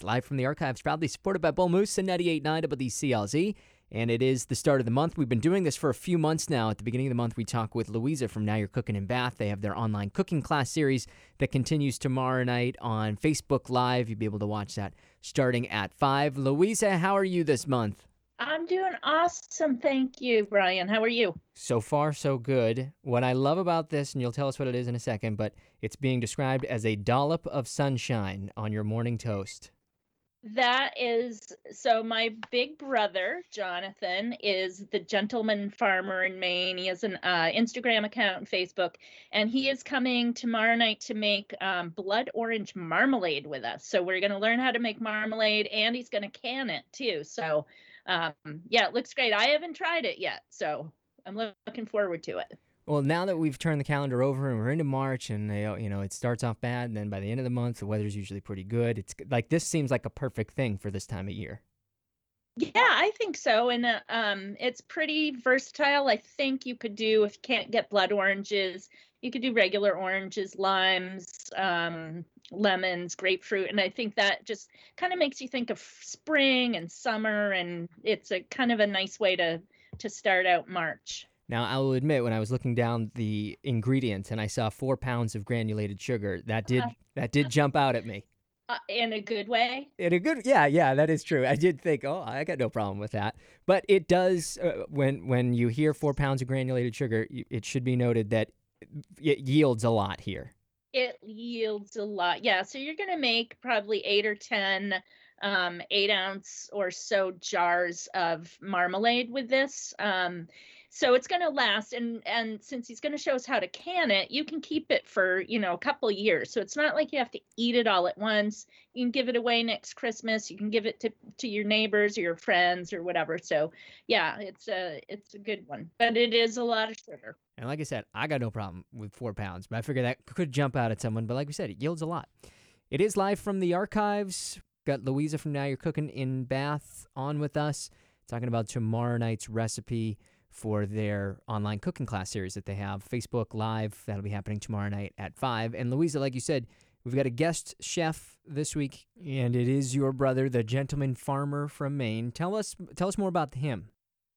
It's live from the archives, proudly supported by Bull Moose and 98.9 WCLZ. And it is the start of the month. We've been doing this for a few months now. At the beginning of the month, we talk with Louisa from Now You're Cooking in Bath. They have their online cooking class series that continues tomorrow night on Facebook Live. You'll be able to watch that starting at 5. Louisa, how are you this month? I'm doing awesome. Thank you, Brian. How are you? So far, so good. What I love about this, and you'll tell us what it is in a second, but it's being described as a dollop of sunshine on your morning toast. That is so. My big brother, Jonathan, is the gentleman farmer in Maine. He has an uh, Instagram account and Facebook, and he is coming tomorrow night to make um, blood orange marmalade with us. So we're going to learn how to make marmalade, and he's going to can it too. So, um, yeah, it looks great. I haven't tried it yet, so I'm looking forward to it. Well, now that we've turned the calendar over and we're into March, and they, you know it starts off bad, and then by the end of the month, the weather's usually pretty good. It's like this seems like a perfect thing for this time of year. Yeah, I think so, and uh, um, it's pretty versatile. I think you could do if you can't get blood oranges, you could do regular oranges, limes, um, lemons, grapefruit, and I think that just kind of makes you think of spring and summer, and it's a kind of a nice way to to start out March. Now, I will admit, when I was looking down the ingredients and I saw four pounds of granulated sugar, that did Uh, that did jump out at me. Uh, in a good way. In a good, yeah, yeah, that is true. I did think, oh, I got no problem with that. But it does uh, when when you hear four pounds of granulated sugar, it should be noted that it yields a lot here. It yields a lot. Yeah, so you're gonna make probably eight or ten um, eight ounce or so jars of marmalade with this. Um, so it's going to last and and since he's going to show us how to can it you can keep it for you know a couple years so it's not like you have to eat it all at once you can give it away next christmas you can give it to to your neighbors or your friends or whatever so yeah it's a it's a good one but it is a lot of sugar And like I said, I got no problem with four pounds, but I figure that could jump out at someone. But like we said, it yields a lot. It is live from the archives. Got Louisa from Now You're Cooking in Bath on with us, talking about tomorrow night's recipe for their online cooking class series that they have. Facebook Live, that'll be happening tomorrow night at 5. And Louisa, like you said, we've got a guest chef this week, and it is your brother, the gentleman farmer from Maine. Tell us tell us more about him.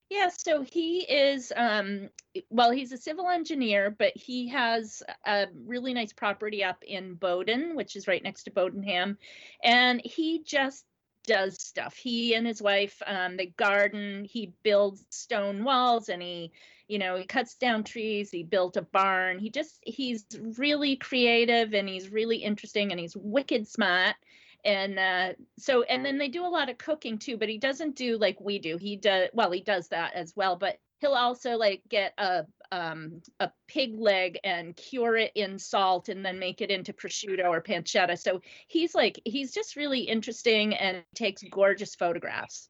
Yeah, so he is um well, he's a civil engineer, but he has a really nice property up in Bowdoin, which is right next to Bowdoinham, and he just does stuff. He and his wife um they garden, he builds stone walls and he you know, he cuts down trees, he built a barn. He just he's really creative and he's really interesting and he's wicked smart and uh, so and then they do a lot of cooking too but he doesn't do like we do he does well he does that as well but he'll also like get a um, a pig leg and cure it in salt and then make it into prosciutto or pancetta so he's like he's just really interesting and takes gorgeous photographs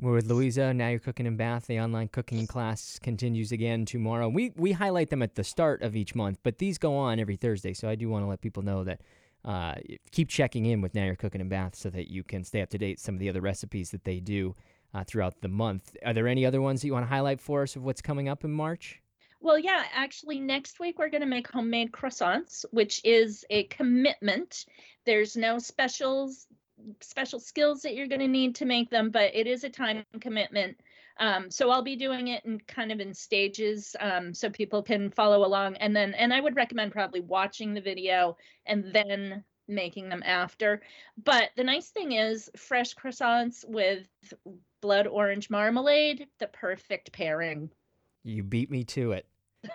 We're with Louisa. Now you're cooking in Bath. The online cooking class continues again tomorrow. We we highlight them at the start of each month, but these go on every Thursday. So I do want to let people know that uh, keep checking in with Now You're Cooking in Bath so that you can stay up to date some of the other recipes that they do uh, throughout the month. Are there any other ones that you want to highlight for us of what's coming up in March? Well, yeah, actually, next week we're going to make homemade croissants, which is a commitment. There's no specials, special skills that you're going to need to make them, but it is a time commitment. Um, so I'll be doing it in kind of in stages, um, so people can follow along. And then, and I would recommend probably watching the video and then making them after. But the nice thing is, fresh croissants with blood orange marmalade, the perfect pairing. You beat me to it.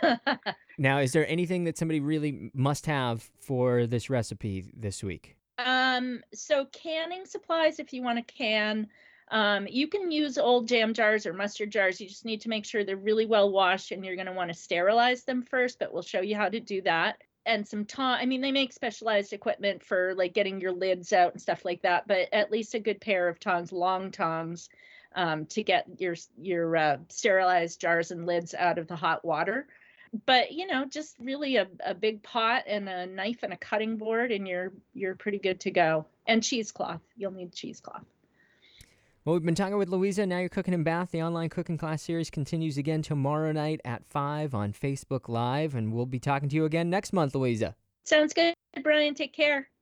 Now, is there anything that somebody really must have for this recipe this week? Um, so canning supplies, if you want to can, um, you can use old jam jars or mustard jars. You just need to make sure they're really well washed and you're going to want to sterilize them first, but we'll show you how to do that. And some tongs. I mean, they make specialized equipment for like getting your lids out and stuff like that, but at least a good pair of tongs, long tongs, um, to get your your uh, sterilized jars and lids out of the hot water but you know just really a, a big pot and a knife and a cutting board and you're you're pretty good to go and cheesecloth you'll need cheesecloth Well, we've been talking with Louisa. Now you're cooking in Bath. The online cooking class series continues again tomorrow night at 5 on Facebook Live. And we'll be talking to you again next month, Louisa. sounds good brian take care